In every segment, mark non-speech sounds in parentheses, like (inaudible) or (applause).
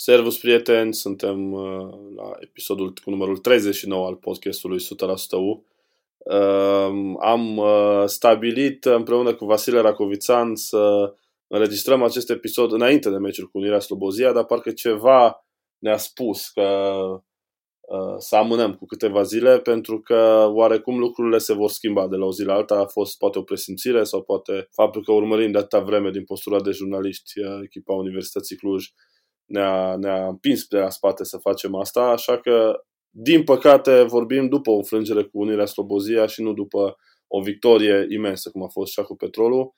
Servus, prieteni! Suntem uh, la episodul cu numărul 39 al podcastului 100% U. Uh, am uh, stabilit împreună cu Vasile Racovițan să înregistrăm acest episod înainte de meciul cu Unirea Slobozia, dar parcă ceva ne-a spus că să amânăm cu câteva zile pentru că oarecum lucrurile se vor schimba de la o zi la alta. A fost poate o presimțire sau poate faptul că urmărim de atâta vreme din postura de jurnaliști echipa Universității Cluj ne-a, ne-a împins de la spate să facem asta, așa că, din păcate, vorbim după o înfrângere cu Unirea Slobozia și nu după o victorie imensă, cum a fost și cu Petrolul.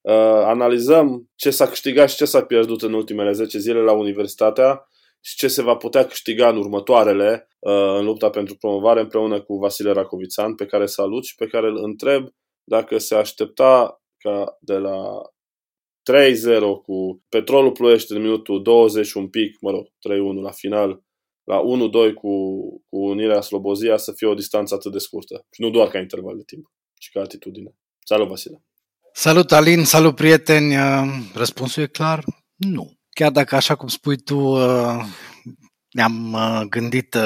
Uh, analizăm ce s-a câștigat și ce s-a pierdut în ultimele 10 zile la Universitatea și ce se va putea câștiga în următoarele uh, în lupta pentru promovare împreună cu Vasile Racovițan, pe care salut și pe care îl întreb dacă se aștepta ca de la 3-0 cu Petrolul Ploiești în minutul 20 un pic, mă rog, 3-1 la final, la 1-2 cu, cu Unirea Slobozia să fie o distanță atât de scurtă. Și nu doar ca interval de timp, ci ca atitudine. Salut, Vasile! Salut, Alin! Salut, prieteni! Uh, răspunsul e clar? Nu. Chiar dacă, așa cum spui tu, uh, ne-am uh, gândit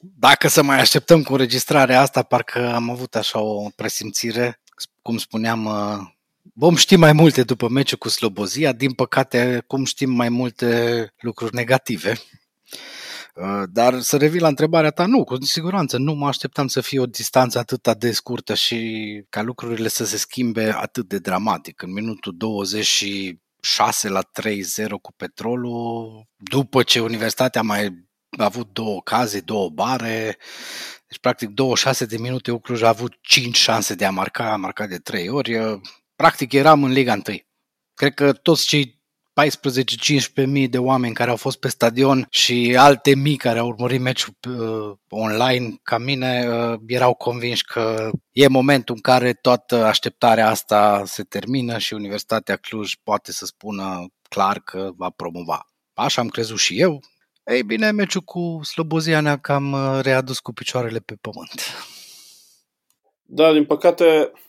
dacă să mai așteptăm cu înregistrarea asta, parcă am avut așa o presimțire, cum spuneam, Vom ști mai multe după meciul cu Slobozia, din păcate, cum știm mai multe lucruri negative. Uh, dar să revin la întrebarea ta, nu, cu siguranță nu mă așteptam să fie o distanță atât de scurtă și ca lucrurile să se schimbe atât de dramatic. În minutul 26 la 3-0 cu petrolul, după ce Universitatea mai a avut două ocazii, două bare, deci practic 26 de minute Ucluj a avut 5 șanse de a marca, a marcat de 3 ori, practic eram în Liga 1. Cred că toți cei 14-15 mii de oameni care au fost pe stadion și alte mii care au urmărit meciul uh, online ca mine uh, erau convinși că e momentul în care toată așteptarea asta se termină și Universitatea Cluj poate să spună clar că va promova. Așa am crezut și eu. Ei bine, meciul cu Slobozia ne-a cam uh, readus cu picioarele pe pământ. Da, din păcate, Uh,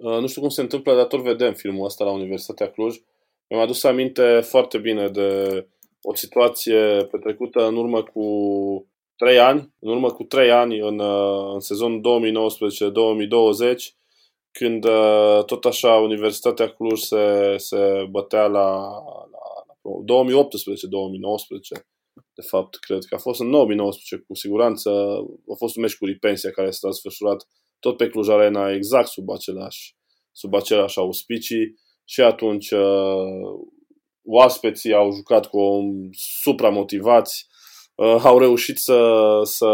nu știu cum se întâmplă, dar tot vedem filmul ăsta la Universitatea Cluj. Mi-am adus aminte foarte bine de o situație petrecută în urmă cu trei ani, în urmă cu trei ani, în, uh, în sezonul 2019-2020, când uh, tot așa Universitatea Cluj se, se bătea la, la, la 2018-2019, de fapt, cred că a fost în 2019, cu siguranță, a fost un meci cu Ripensia care s-a desfășurat tot pe Cluj Arena, exact sub același, sub același auspicii și atunci uh, oaspeții au jucat cu supramotivați, uh, au reușit să, să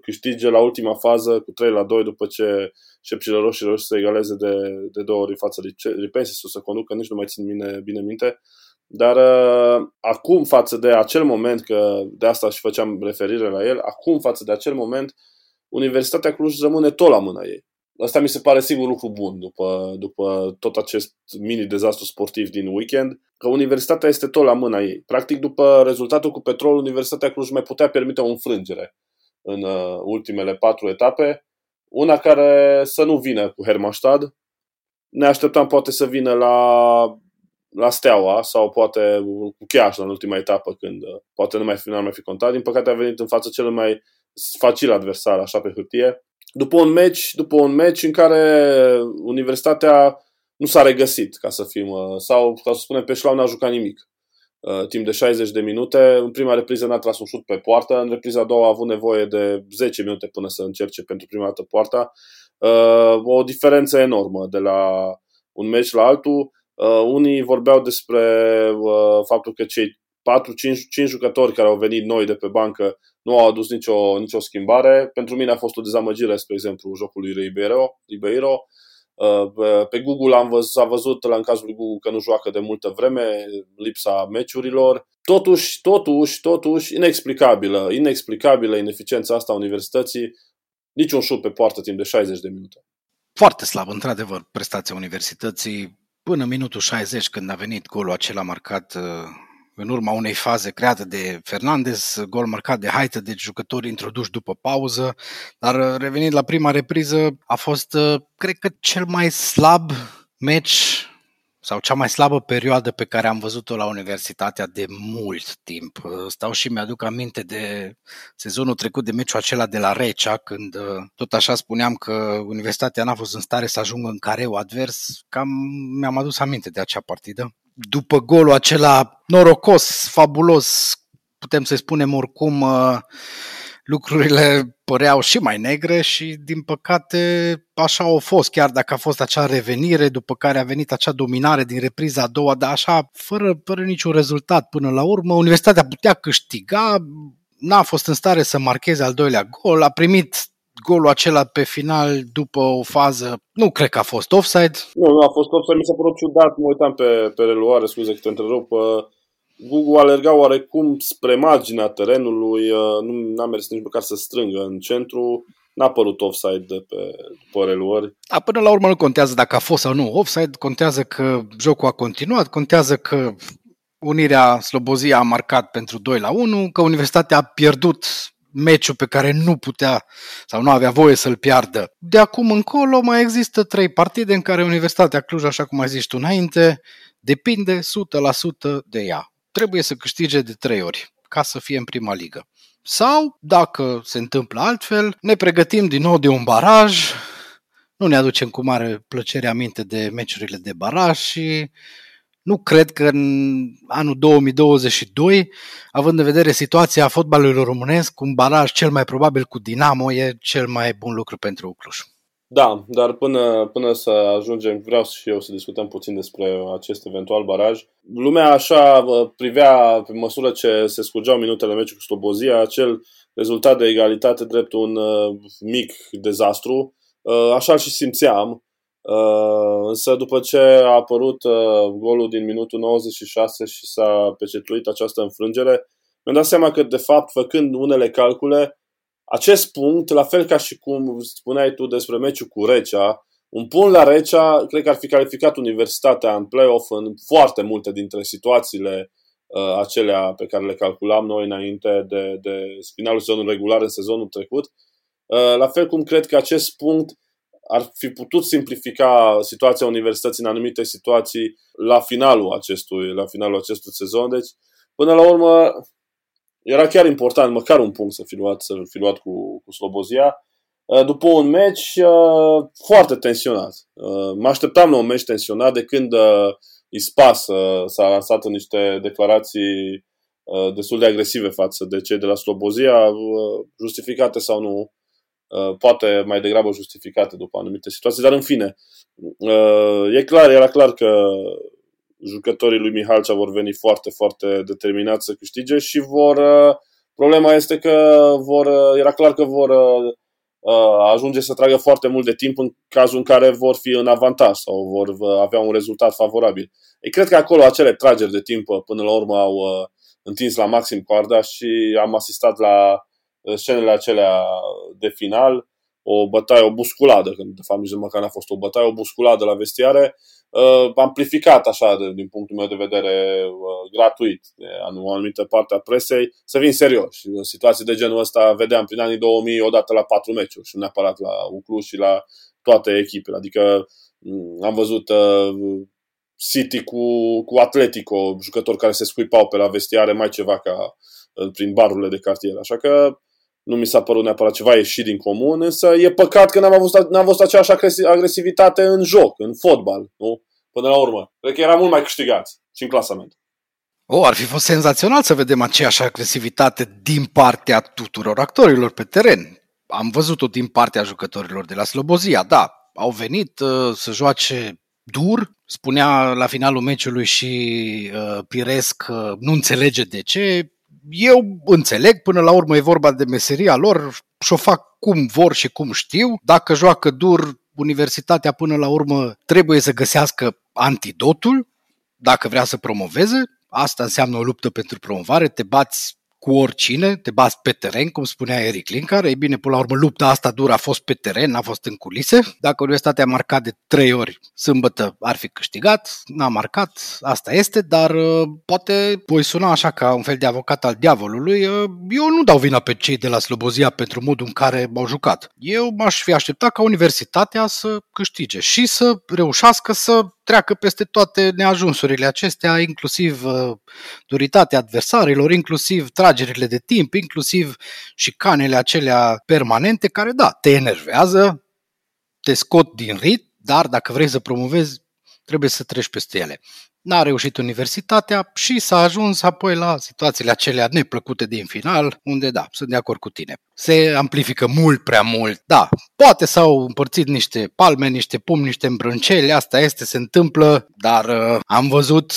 câștige la ultima fază cu 3 la 2 după ce șepcile roșii reușit să egaleze de, de două ori față de Ripensis, să conducă, nici nu mai țin bine, bine minte. Dar uh, acum față de acel moment, că de asta și făceam referire la el, acum față de acel moment, uh, Universitatea Cluj rămâne tot la mâna ei. Asta mi se pare sigur lucru bun după, după tot acest mini-dezastru sportiv din weekend, că Universitatea este tot la mâna ei. Practic, după rezultatul cu Petrol, Universitatea Cluj mai putea permite o înfrângere în uh, ultimele patru etape, una care să nu vină cu Hermannstad. Ne așteptam poate să vină la, la Steaua sau poate cu Chiaș în ultima etapă, când uh, poate nu mai fi, nu mai fi contat. Din păcate a venit în fața cel mai facil adversar, așa pe hârtie. După un meci, după un meci în care Universitatea nu s-a regăsit, ca să fim, uh, sau, ca să spunem, pe șlau n-a jucat nimic. Uh, timp de 60 de minute. În prima repriză n-a tras un șut pe poartă, în repriza a doua a avut nevoie de 10 minute până să încerce pentru prima dată poarta. Uh, o diferență enormă de la un meci la altul. Unii vorbeau despre faptul că cei 4-5 jucători care au venit noi de pe bancă nu au adus nicio, nicio schimbare. Pentru mine a fost o dezamăgire, spre exemplu, jocul lui Ribeiro. Ribeiro. Uh, pe Google am văzut, s-a văzut la în cazul lui Google că nu joacă de multă vreme, lipsa meciurilor. Totuși, totuși, totuși, inexplicabilă, inexplicabilă ineficiența asta a universității. Niciun șut pe poartă timp de 60 de minute. Foarte slab, într-adevăr, prestația universității. Până minutul 60, când a venit golul acela marcat uh, în urma unei faze create de Fernandez, gol marcat de Haită, de jucători introduși după pauză, dar uh, revenind la prima repriză, a fost, uh, cred că, cel mai slab meci sau cea mai slabă perioadă pe care am văzut-o la universitatea de mult timp. Stau și mi-aduc aminte de sezonul trecut de meciul acela de la Recea, când uh, tot așa spuneam că universitatea n-a fost în stare să ajungă în careu advers, cam mi-am adus aminte de acea partidă. După golul acela norocos, fabulos, putem să spunem oricum, uh, lucrurile păreau și mai negre și, din păcate, așa au fost, chiar dacă a fost acea revenire, după care a venit acea dominare din repriza a doua, dar așa, fără, fără niciun rezultat până la urmă. Universitatea putea câștiga, n-a fost în stare să marcheze al doilea gol, a primit golul acela pe final după o fază, nu cred că a fost offside. Nu, nu a fost offside, mi s-a părut ciudat, mă uitam pe, pe reluare, scuze că te întrerup, Gugu alerga oarecum spre marginea terenului, uh, nu a mers nici măcar să strângă în centru, n-a părut offside de pe după reluări. A, până la urmă nu contează dacă a fost sau nu offside, contează că jocul a continuat, contează că Unirea Slobozia a marcat pentru 2 la 1, că Universitatea a pierdut meciul pe care nu putea sau nu avea voie să-l piardă. De acum încolo mai există trei partide în care Universitatea Cluj, așa cum ai zis tu înainte, depinde 100% de ea trebuie să câștige de trei ori ca să fie în prima ligă. Sau, dacă se întâmplă altfel, ne pregătim din nou de un baraj, nu ne aducem cu mare plăcere aminte de meciurile de baraj și nu cred că în anul 2022, având în vedere situația fotbalului românesc, un baraj cel mai probabil cu Dinamo e cel mai bun lucru pentru Cluj. Da, dar până, până să ajungem, vreau și eu să discutăm puțin despre acest eventual baraj. Lumea așa privea, pe măsură ce se scurgeau minutele meciului cu Slobozia, acel rezultat de egalitate drept un uh, mic dezastru. Uh, așa și simțeam. Uh, însă după ce a apărut uh, golul din minutul 96 și s-a pecetuit această înfrângere, mi-am dat seama că, de fapt, făcând unele calcule, acest punct, la fel ca și cum spuneai tu despre meciul cu Recea, un punct la Recea, cred că ar fi calificat Universitatea în play-off în foarte multe dintre situațiile uh, acelea pe care le calculam noi înainte de, de finalul sezonului regular în sezonul trecut. Uh, la fel cum cred că acest punct ar fi putut simplifica situația universității în anumite situații la finalul acestui, la finalul acestui sezon. Deci, până la urmă, era chiar important, măcar un punct să fi luat, să fi luat cu, cu Slobozia. Uh, după un meci uh, foarte tensionat. Uh, mă așteptam la un meci tensionat de când Ispas s-a lansat în niște declarații destul de agresive față de cei de la Slobozia, justificate sau nu, poate mai degrabă justificate după anumite situații, dar în fine, e clar, era clar că jucătorii lui Mihalcea vor veni foarte, foarte determinați să câștige și vor... Uh, problema este că vor, uh, era clar că vor uh, ajunge să tragă foarte mult de timp în cazul în care vor fi în avantaj sau vor avea un rezultat favorabil. Ei, cred că acolo acele trageri de timp până la urmă au întins la maxim coarda și am asistat la scenele acelea de final, o bătaie, o busculadă, când de fapt nici măcar n-a fost o bătaie, o busculadă la vestiare, uh, amplificat așa, de, din punctul meu de vedere, uh, gratuit de o anumită parte a presei, să vin serios. Și în situații de genul ăsta vedeam prin anii 2000 odată la patru meciuri și neapărat la Uclu și la toate echipele. Adică mm, am văzut uh, City cu, cu Atletico, jucători care se scuipau pe la vestiare mai ceva ca uh, prin barurile de cartier. Așa că nu mi s-a părut neapărat ceva ieșit din comun, însă e păcat că n-am văzut, n-am văzut aceeași agresivitate în joc, în fotbal, nu? Până la urmă. Cred că era mult mai câștigat și în clasament. O, ar fi fost senzațional să vedem aceeași agresivitate din partea tuturor actorilor pe teren. Am văzut-o din partea jucătorilor de la Slobozia, da. Au venit uh, să joace dur, spunea la finalul meciului și uh, Piresc că nu înțelege de ce, eu înțeleg, până la urmă e vorba de meseria lor și o fac cum vor și cum știu. Dacă joacă dur, universitatea până la urmă trebuie să găsească antidotul dacă vrea să promoveze. Asta înseamnă o luptă pentru promovare, te bați cu oricine, te bați pe teren, cum spunea Eric Linkar. Ei bine, până la urmă, lupta asta dură a fost pe teren, n-a fost în culise. Dacă Universitatea a marcat de trei ori sâmbătă, ar fi câștigat, n-a marcat, asta este, dar uh, poate voi suna așa ca un fel de avocat al diavolului. Uh, eu nu dau vina pe cei de la Slobozia pentru modul în care au jucat. Eu m-aș fi așteptat ca Universitatea să câștige și să reușească să treacă peste toate neajunsurile acestea, inclusiv uh, duritatea adversarilor, inclusiv tragerile de timp, inclusiv și canele acelea permanente care, da, te enervează, te scot din rit, dar dacă vrei să promovezi, trebuie să treci peste ele n-a reușit universitatea și s-a ajuns apoi la situațiile acelea neplăcute din final, unde da, sunt de acord cu tine. Se amplifică mult prea mult, da, poate s-au împărțit niște palme, niște pumni, niște îmbrânceli, asta este, se întâmplă, dar uh, am văzut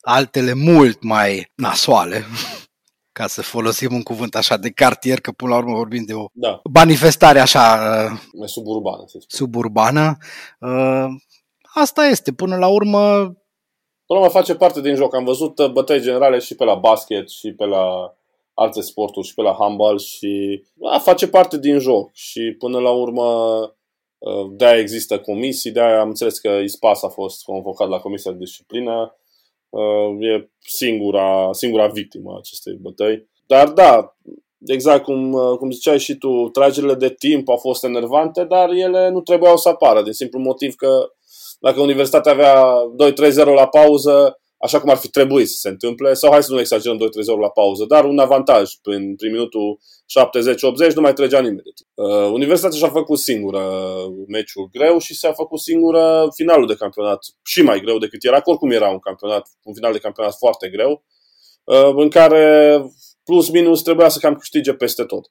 altele mult mai nasoale, (laughs) ca să folosim un cuvânt așa de cartier, că până la urmă vorbim de o da. manifestare așa... Uh, suburbană. Suburbană. Uh, asta este, până la urmă Până la face parte din joc. Am văzut uh, bătăi generale și pe la basket și pe la alte sporturi și pe la handball și a, face parte din joc. Și până la urmă uh, de-aia există comisii, de-aia am înțeles că ISPAS a fost convocat la Comisia de Disciplină. Uh, e singura, singura victimă a acestei bătăi. Dar da, exact cum, cum ziceai și tu, tragerile de timp au fost enervante, dar ele nu trebuiau să apară, din simplu motiv că dacă universitatea avea 2-3-0 la pauză, așa cum ar fi trebuit să se întâmple, sau hai să nu exagerăm 2-3-0 la pauză, dar un avantaj prin, prin minutul 70-80 nu mai trecea nimeni de timp. Uh, universitatea și-a făcut singură meciul greu și s-a făcut singură finalul de campionat și mai greu decât era, oricum era un campionat, un final de campionat foarte greu, uh, în care plus minus trebuia să cam câștige peste tot.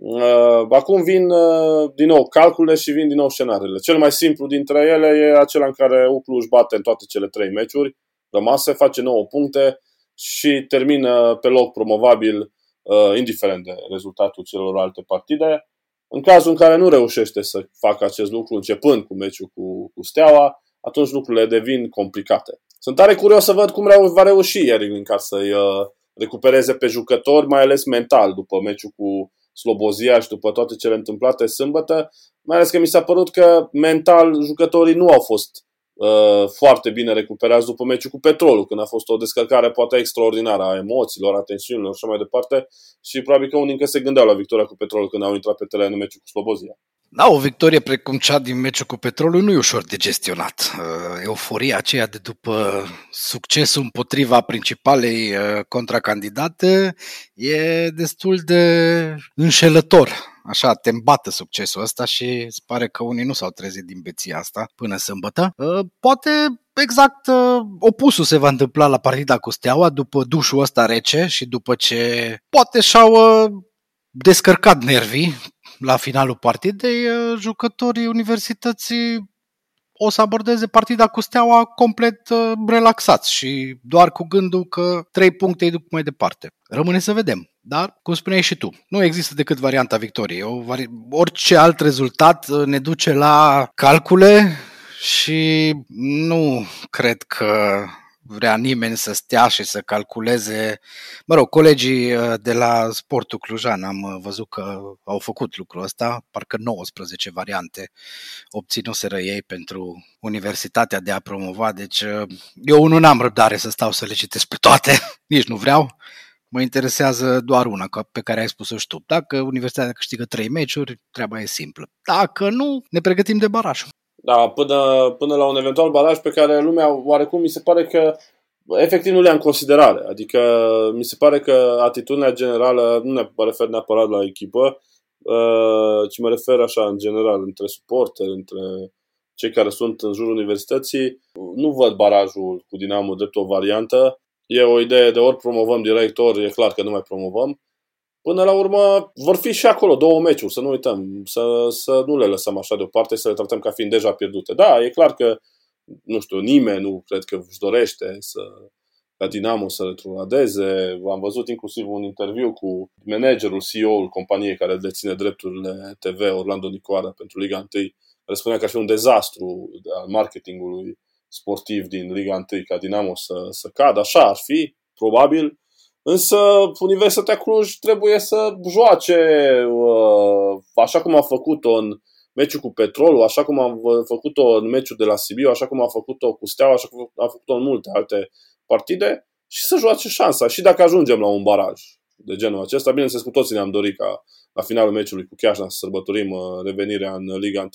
Uh, acum vin uh, din nou calculele și vin din nou scenariile. Cel mai simplu dintre ele e acela în care Uclu își bate în toate cele trei meciuri rămase, face 9 puncte și termină pe loc promovabil, uh, indiferent de rezultatul celorlalte partide. În cazul în care nu reușește să facă acest lucru începând cu meciul cu, cu Steaua, atunci lucrurile devin complicate. Sunt tare curios să văd cum reu- va reuși Ierig ca să-i uh, recupereze pe jucători, mai ales mental, după meciul cu Slobozia și după toate cele întâmplate sâmbătă, mai ales că mi s-a părut că mental jucătorii nu au fost uh, foarte bine recuperați după meciul cu Petrolul, când a fost o descărcare poate extraordinară a emoțiilor, a tensiunilor și așa mai departe și probabil că unii încă se gândeau la victoria cu Petrolul când au intrat pe teren în meciul cu Slobozia. Da, o victorie precum cea din meciul cu Petrolul nu e ușor de gestionat. Uh, euforia aceea de după succesul împotriva principalei uh, contracandidate e destul de înșelător. Așa, te îmbată succesul ăsta și îți pare că unii nu s-au trezit din beția asta până sâmbătă. Uh, poate exact opusul se va întâmpla la partida cu Steaua după dușul ăsta rece și după ce poate și-au descărcat nervii la finalul partidei, uh, jucătorii universității o să abordeze partida cu steaua complet uh, relaxați și doar cu gândul că trei puncte îi duc mai departe. Rămâne să vedem. Dar, cum spuneai și tu, nu există decât varianta victoriei. O vari... Orice alt rezultat uh, ne duce la calcule și nu cred că vrea nimeni să stea și să calculeze. Mă rog, colegii uh, de la Sportul Clujan am uh, văzut că au făcut lucrul ăsta, parcă 19 variante obținuseră ei pentru universitatea de a promova, deci uh, eu nu am răbdare să stau să le citesc pe toate, (laughs) nici nu vreau. Mă interesează doar una, pe care ai spus-o și tu. Dacă universitatea câștigă trei meciuri, treaba e simplă. Dacă nu, ne pregătim de baraj. Da, până, până la un eventual baraj pe care lumea oarecum mi se pare că efectiv nu le-a în considerare. Adică mi se pare că atitudinea generală, nu ne mă refer neapărat la echipă, uh, ci mă refer așa în general între suporteri, între cei care sunt în jurul universității. Nu văd barajul cu Dinamo drept o variantă. E o idee de ori promovăm direct, ori e clar că nu mai promovăm. Până la urmă vor fi și acolo două meciuri, să nu uităm, să, să nu le lăsăm așa deoparte, să le tratăm ca fiind deja pierdute. Da, e clar că, nu știu, nimeni nu cred că își dorește să ca Dinamo să retrogradeze. Am văzut inclusiv un interviu cu managerul, CEO-ul companiei care deține drepturile TV, Orlando Nicoara, pentru Liga 1, care spunea că ar fi un dezastru al marketingului sportiv din Liga 1 ca Dinamo să, să cadă. Așa ar fi, probabil, Însă Universitatea Cluj trebuie să joace uh, așa cum a făcut-o în meciul cu Petrolul, așa cum a făcut-o în meciul de la Sibiu, așa cum a făcut-o cu Steaua, așa cum a făcut-o în multe alte partide și să joace șansa. Și dacă ajungem la un baraj de genul acesta, bineînțeles cu toții ne-am dorit ca la finalul meciului cu Chiajna să sărbătorim uh, revenirea în Liga 1,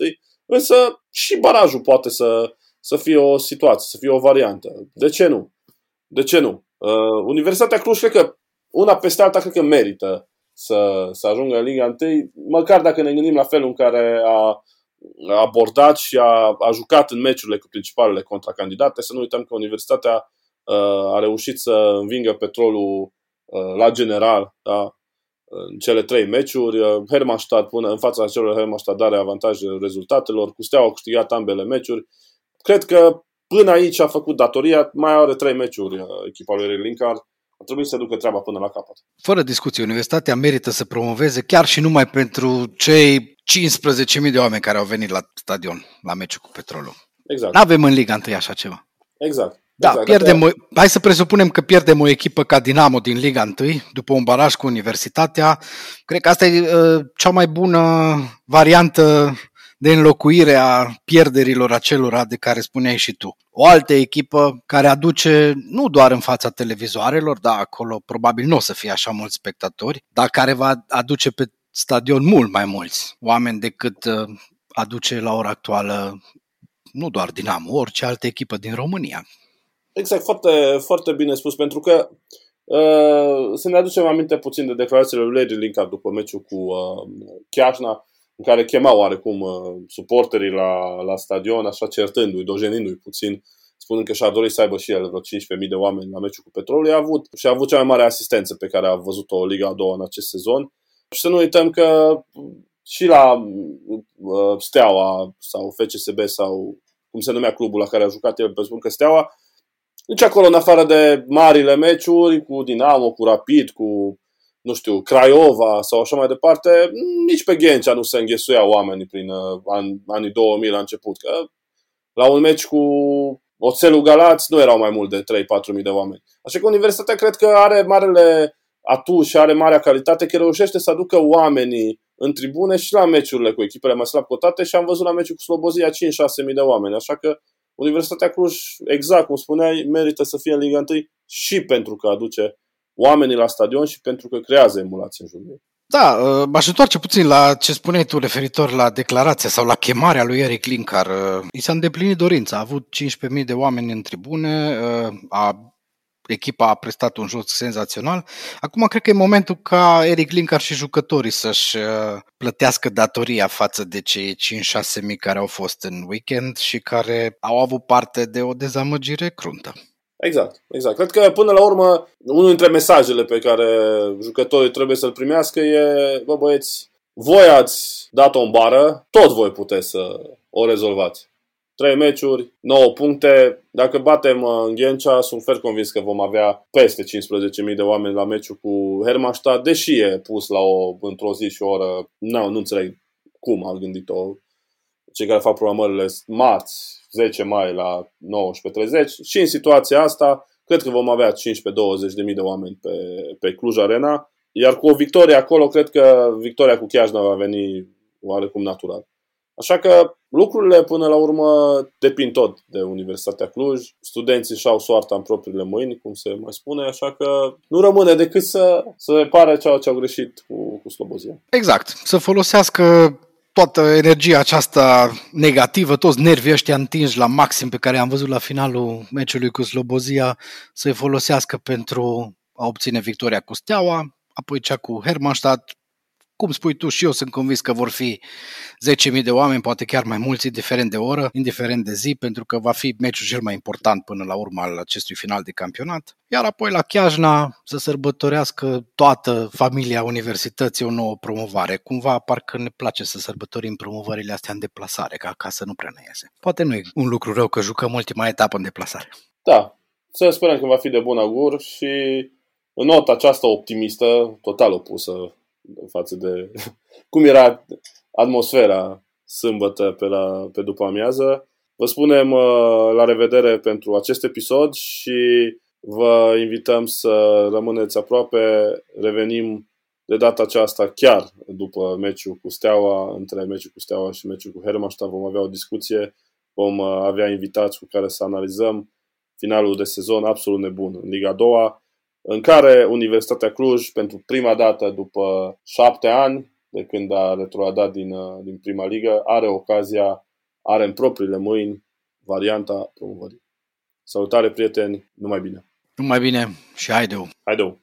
însă și barajul poate să să fie o situație, să fie o variantă. De ce nu? De ce nu? Uh, Universitatea Cluj, cred că una peste alta, cred că merită să, să ajungă în Liga 1, măcar dacă ne gândim la felul în care a, a abordat și a, a jucat în meciurile cu principalele contracandidate. Să nu uităm că Universitatea uh, a reușit să învingă petrolul uh, la general da? în cele trei meciuri. Uh, Hermannstadt până în fața celor Hermannstadt are avantajele rezultatelor. Cu Steaua a câștigat ambele meciuri. Cred că până aici a făcut datoria. Mai are trei meciuri uh, echipa lui Linkard. A trebuit să ducă treaba până la capăt. Fără discuție, Universitatea merită să promoveze chiar și numai pentru cei 15.000 de oameni care au venit la stadion la meciul cu Petrolul. Exact. Nu avem în Liga 1 așa ceva. Exact. Da, exact. pierdem o, hai să presupunem că pierdem o echipă ca Dinamo din Liga 1, după un baraj cu Universitatea. Cred că asta e uh, cea mai bună variantă de înlocuire a pierderilor acelora de care spuneai și tu. O altă echipă care aduce nu doar în fața televizoarelor, da, acolo probabil nu o să fie așa mulți spectatori, dar care va aduce pe stadion mult mai mulți oameni decât uh, aduce la ora actuală nu doar Dinamo, orice altă echipă din România. Exact, foarte, foarte bine spus, pentru că uh, să ne aducem aminte puțin de declarațiile lui Larry Linkard după meciul cu uh, Chiajna, în care chemau oarecum uh, suporterii la, la stadion, așa certându-i, dojenindu-i puțin, spunând că și-ar dori să aibă și el vreo 15.000 de oameni la meciul cu Petrolul. A avut și a avut cea mai mare asistență pe care a văzut-o Liga a doua în acest sezon. Și să nu uităm că și la uh, Steaua sau FCSB sau cum se numea clubul la care a jucat el, spun că Steaua, nici acolo, în afară de marile meciuri cu Dinamo, cu Rapid, cu, nu știu, Craiova sau așa mai departe, nici pe Ghencea nu se înghesuiau oamenii prin uh, an, anii 2000 la început. Că la un meci cu Oțelul Galați nu erau mai mult de 3-4 mii de oameni. Așa că Universitatea cred că are marele atuș și are marea calitate că reușește să aducă oamenii în tribune și la meciurile cu echipele mai slab cotate și am văzut la meciul cu Slobozia 5-6 mii de oameni. Așa că Universitatea Cluj, exact cum spuneai, merită să fie în Liga 1 și pentru că aduce oamenii la stadion și pentru că creează emulație în jurul ei. Da, uh, m-aș întoarce puțin la ce spuneai tu referitor la declarația sau la chemarea lui Eric Linkar. Uh, I s-a îndeplinit dorința, a avut 15.000 de oameni în tribune, uh, a echipa a prestat un joc senzațional. Acum cred că e momentul ca Eric Linkar și jucătorii să-și plătească datoria față de cei 5-6 mii care au fost în weekend și care au avut parte de o dezamăgire cruntă. Exact, exact. Cred că până la urmă, unul dintre mesajele pe care jucătorii trebuie să-l primească e, bă băieți, voi ați dat-o în bară, tot voi puteți să o rezolvați. Trei meciuri, 9 puncte. Dacă batem uh, în Ghencea, sunt fer convins că vom avea peste 15.000 de oameni la meciul cu Hermannstadt, deși e pus la o, într-o zi și o oră. Nu, nu înțeleg cum a gândit-o cei care fac programările marți, 10 mai la 19.30 și în situația asta cred că vom avea 15-20 de mii de oameni pe, pe Cluj Arena, iar cu o victorie acolo, cred că victoria cu Chiajna va veni oarecum natural. Așa că lucrurile până la urmă depind tot de Universitatea Cluj. Studenții și-au soarta în propriile mâini, cum se mai spune, așa că nu rămâne decât să, să repare ceea ce au greșit cu, cu Slobozia. Exact. Să folosească toată energia aceasta negativă, toți nervii ăștia întinși la maxim pe care am văzut la finalul meciului cu Slobozia, să-i folosească pentru a obține victoria cu Steaua, apoi cea cu Hermannstadt, cum spui tu și eu sunt convins că vor fi 10.000 de oameni, poate chiar mai mulți, indiferent de oră, indiferent de zi, pentru că va fi meciul cel mai important până la urmă al acestui final de campionat. Iar apoi la Chiajna să sărbătorească toată familia universității o nouă promovare. Cumva parcă ne place să sărbătorim promovările astea în deplasare, ca acasă nu prea ne iese. Poate nu e un lucru rău că jucăm ultima etapă în deplasare. Da, să sperăm că va fi de bun augur și în nota aceasta optimistă, total opusă față de (laughs) cum era atmosfera sâmbătă pe, la, pe după amiază. Vă spunem uh, la revedere pentru acest episod și vă invităm să rămâneți aproape. Revenim de data aceasta chiar după meciul cu Steaua, între meciul cu Steaua și meciul cu Hermannstadt vom avea o discuție, vom uh, avea invitați cu care să analizăm finalul de sezon absolut nebun în Liga 2 în care Universitatea Cluj, pentru prima dată după șapte ani, de când a retroadat din, uh, din prima ligă, are ocazia, are în propriile mâini varianta promovării. Salutare, prieteni! Numai bine! Numai bine și haideu! Haideu!